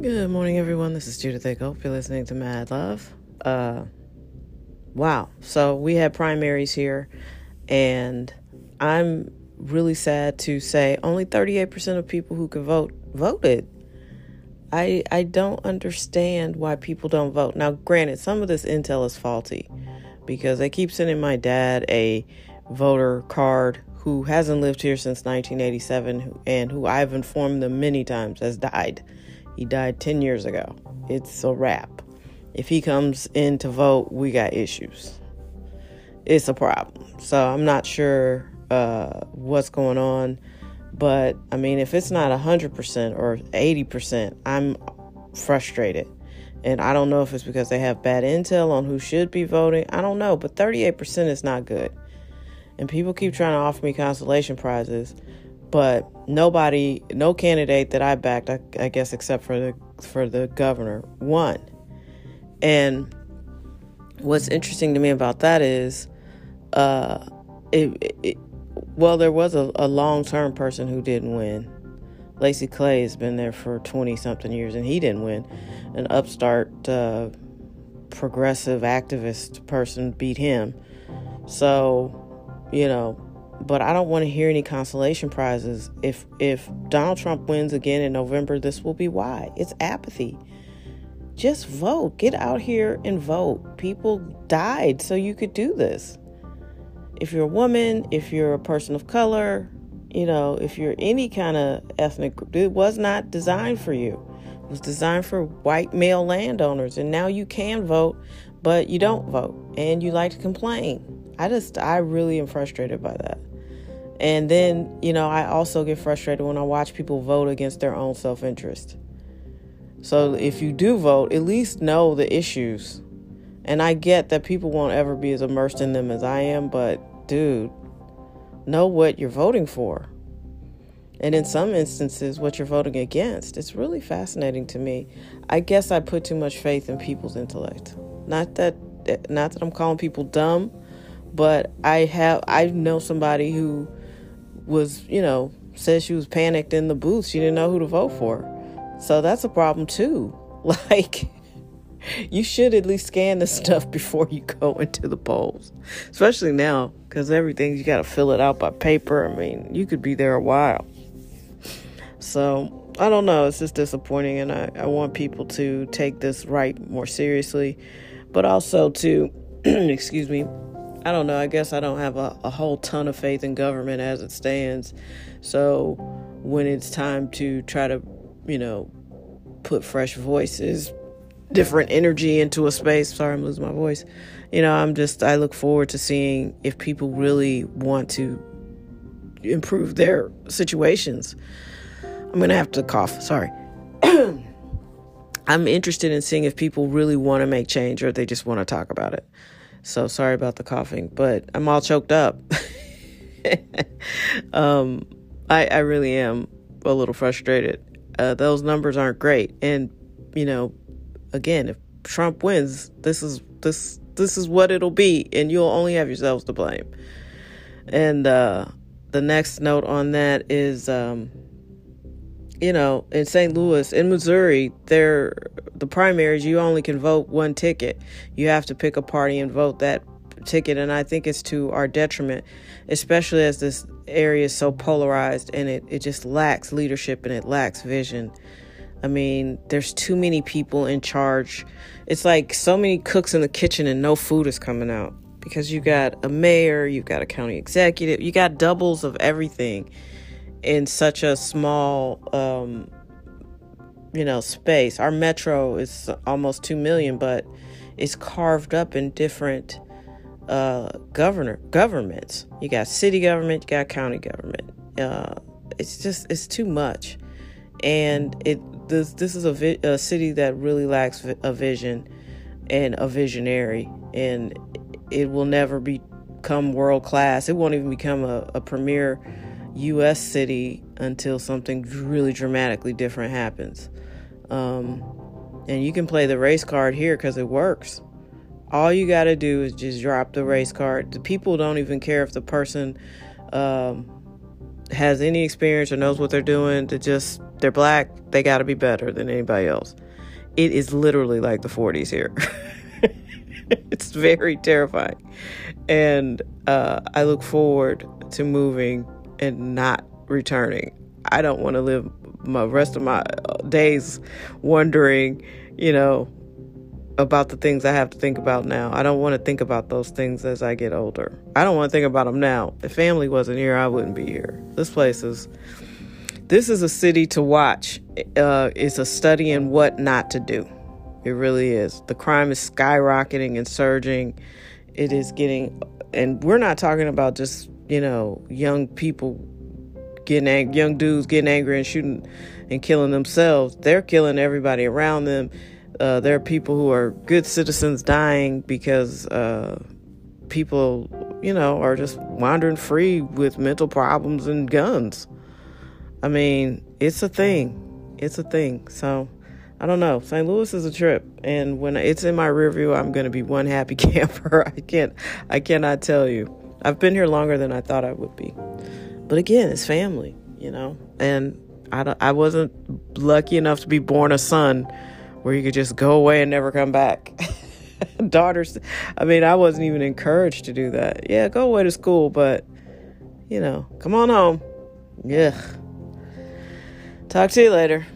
Good morning, everyone. This is Judith Hope. You're listening to Mad Love. Uh, wow. So we had primaries here, and I'm really sad to say only 38% of people who could vote voted. I I don't understand why people don't vote. Now, granted, some of this intel is faulty because they keep sending my dad a voter card who hasn't lived here since 1987 and who I've informed them many times has died. He died 10 years ago. It's a wrap. If he comes in to vote, we got issues. It's a problem. So I'm not sure uh, what's going on. But I mean, if it's not 100% or 80%, I'm frustrated. And I don't know if it's because they have bad intel on who should be voting. I don't know. But 38% is not good. And people keep trying to offer me consolation prizes but nobody, no candidate that I backed, I, I, guess, except for the for the governor, won. And what's interesting to me about that is, uh, it, it well, there was a, a long term person who didn't win. Lacy Clay has been there for twenty something years, and he didn't win. An upstart, uh, progressive activist person beat him. So, you know, but I don't want to hear any consolation prizes. If if Donald Trump wins again in November, this will be why. It's apathy. Just vote. Get out here and vote. People died so you could do this. If you're a woman, if you're a person of color, you know, if you're any kind of ethnic group, it was not designed for you. It was designed for white male landowners and now you can vote, but you don't vote and you like to complain. I just I really am frustrated by that. And then, you know, I also get frustrated when I watch people vote against their own self interest. So if you do vote, at least know the issues. And I get that people won't ever be as immersed in them as I am, but dude, know what you're voting for. And in some instances, what you're voting against. It's really fascinating to me. I guess I put too much faith in people's intellect. Not that not that I'm calling people dumb, but I have I know somebody who was, you know, said she was panicked in the booth. She didn't know who to vote for. So that's a problem too. Like, you should at least scan this stuff before you go into the polls, especially now because everything you got to fill it out by paper. I mean, you could be there a while. So I don't know. It's just disappointing, and I, I want people to take this right more seriously, but also to, excuse me, I don't know. I guess I don't have a, a whole ton of faith in government as it stands. So when it's time to try to, you know, put fresh voices, different energy into a space. Sorry, I'm losing my voice. You know, I'm just, I look forward to seeing if people really want to improve their situations. I'm going to have to cough. Sorry. I'm interested in seeing if people really want to make change or they just want to talk about it. So sorry about the coughing, but I'm all choked up. um, I, I really am a little frustrated. Uh, those numbers aren't great, and you know, again, if Trump wins, this is this this is what it'll be, and you'll only have yourselves to blame. And uh, the next note on that is, um, you know, in St. Louis, in Missouri, they're the primaries, you only can vote one ticket. You have to pick a party and vote that ticket. And I think it's to our detriment, especially as this area is so polarized and it, it just lacks leadership and it lacks vision. I mean, there's too many people in charge. It's like so many cooks in the kitchen and no food is coming out because you got a mayor, you've got a county executive, you got doubles of everything in such a small um, you know space. Our metro is almost 2 million but it's carved up in different uh governor governments. You got city government you got county government. Uh it's just it's too much. And it this this is a, vi- a city that really lacks a vision and a visionary. And it will never become world class it won't even become a, a premier U.S. city until something really dramatically different happens. Um, and you can play the race card here because it works. All you got to do is just drop the race card. The people don't even care if the person um, has any experience or knows what they're doing They just they're black they got to be better than anybody else it is literally like the 40s here it's very terrifying and uh, i look forward to moving and not returning i don't want to live my rest of my days wondering you know about the things I have to think about now. I don't want to think about those things as I get older. I don't want to think about them now. If family wasn't here, I wouldn't be here. This place is this is a city to watch. Uh, it's a study in what not to do. It really is. The crime is skyrocketing and surging. It is getting, and we're not talking about just you know young people getting ang- young dudes getting angry and shooting and killing themselves. They're killing everybody around them uh, there are people who are good citizens dying because uh, people, you know, are just wandering free with mental problems and guns. I mean, it's a thing. It's a thing. So, I don't know. St. Louis is a trip, and when it's in my rearview, I'm going to be one happy camper. I can't. I cannot tell you. I've been here longer than I thought I would be, but again, it's family, you know. And I, I wasn't lucky enough to be born a son where you could just go away and never come back. Daughters, I mean, I wasn't even encouraged to do that. Yeah, go away to school, but you know, come on home. Yeah. Talk to you later.